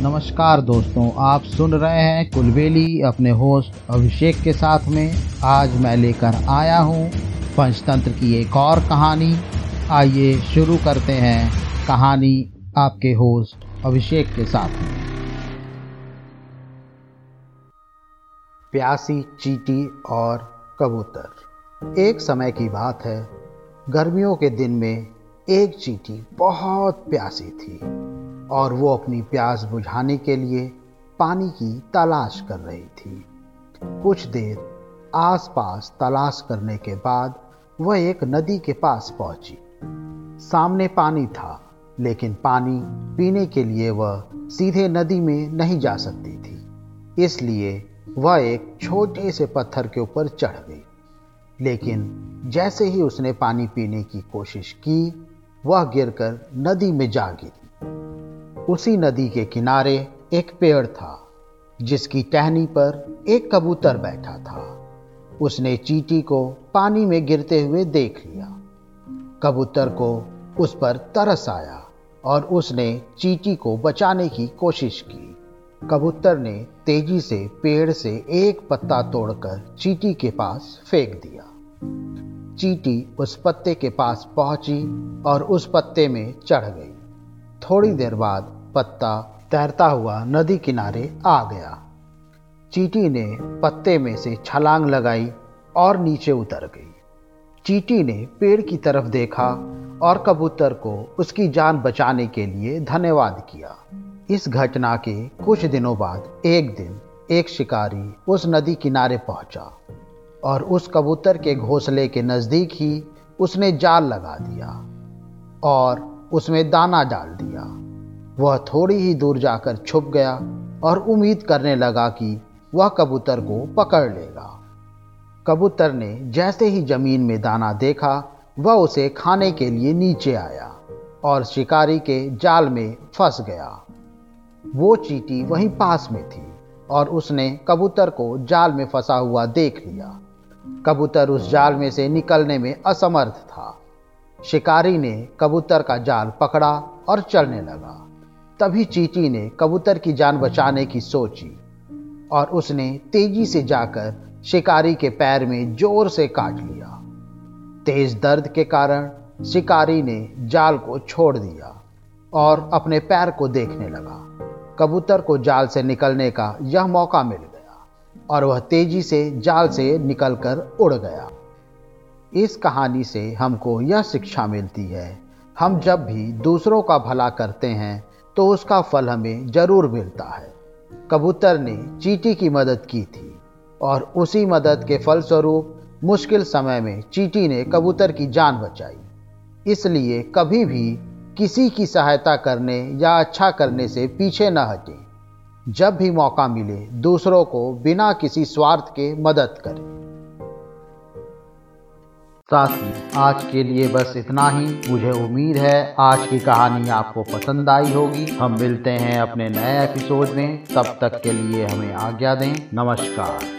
नमस्कार दोस्तों, आप सुन रहे हैं कुलबेली अपने होस्ट अभिषेक के साथ में। आज मैं लेकर आया हूँ पंचतंत्र की एक और कहानी। आइए शुरू करते हैं कहानी आपके होस्ट अभिषेक के साथ में। प्यासी, चीटी और कबूतर। एक समय की बात है, गर्मियों के दिन में एक चीटी बहुत प्यासी थी। और वो अपनी प्यास बुझाने के लिए पानी की तलाश कर रही थी। कुछ देर आसपास तलाश करने के बाद वह एक नदी के पास पहुँची। सामने पानी था, लेकिन पानी पीने के लिए वह सीधे नदी में नहीं जा सकती थी। इसलिए वह एक छोटे से पत्थर के ऊपर चढ़ गई। लेकिन जैसे ही उसने पानी पीने की कोशिश की, वह गिरकर नदी में जा गिरी। उसी नदी के किनारे एक पेड़ था, जिसकी टहनी पर एक कबूतर बैठा था। उसने चीटी को पानी में गिरते हुए देख लिया। कबूतर को उस पर तरस आया और उसने चीटी को बचाने की कोशिश की। कबूतर ने तेज़ी से पेड़ से एक पत्ता तोड़कर चीटी के पास फेंक दिया। चीटी उस पत्ते के पास पहुँची और उस पत्ते में चढ़ गई। थोड़ी देर बाद पत्ता तैरता हुआ नदी किनारे आ गया। चीटी ने पत्ते में से छलांग लगाई और नीचे उतर गई। चीटी ने पेड़ की तरफ़ देखा और कबूतर को उसकी जान बचाने के लिए धन्यवाद किया। इस घटना के कुछ दिनों बाद एक दिन एक शिकारी उस नदी किनारे पहुँचा और उस कबूतर के घोंसले के नज़दीक ही उसने जाल लगा दिया और उसमें दाना डाल दिया। वह थोड़ी ही दूर जाकर छुप गया और उम्मीद करने लगा कि वह कबूतर को पकड़ लेगा। कबूतर ने जैसे ही ज़मीन में दाना देखा, वह उसे खाने के लिए नीचे आया और शिकारी के जाल में फंस गया। वो चीटी वहीं पास में थी और उसने कबूतर को जाल में फंसा हुआ देख लिया। कबूतर उस जाल में से निकलने में असमर्थ था। शिकारी ने कबूतर का जाल पकड़ा और चलने लगा। तभी चीटी ने कबूतर की जान बचाने की सोची और उसने तेज़ी से जाकर शिकारी के पैर में ज़ोर से काट लिया। तेज दर्द के कारण शिकारी ने जाल को छोड़ दिया और अपने पैर को देखने लगा। कबूतर को जाल से निकलने का यह मौका मिल गया और वह तेज़ी से जाल से निकलकर उड़ गया। इस कहानी से हमको यह शिक्षा मिलती है, हम जब भी दूसरों का भला करते हैं तो उसका फल हमें ज़रूर मिलता है। कबूतर ने चीटी की मदद की थी और उसी मदद के फलस्वरूप मुश्किल समय में चीटी ने कबूतर की जान बचाई। इसलिए कभी भी किसी की सहायता करने या अच्छा करने से पीछे न हटें। जब भी मौका मिले, दूसरों को बिना किसी स्वार्थ के मदद करें। साथी, आज के लिए बस इतना ही। मुझे उम्मीद है आज की कहानी आपको पसंद आई होगी। हम मिलते हैं अपने नए एपिसोड में। तब तक के लिए हमें आज्ञा दें। नमस्कार।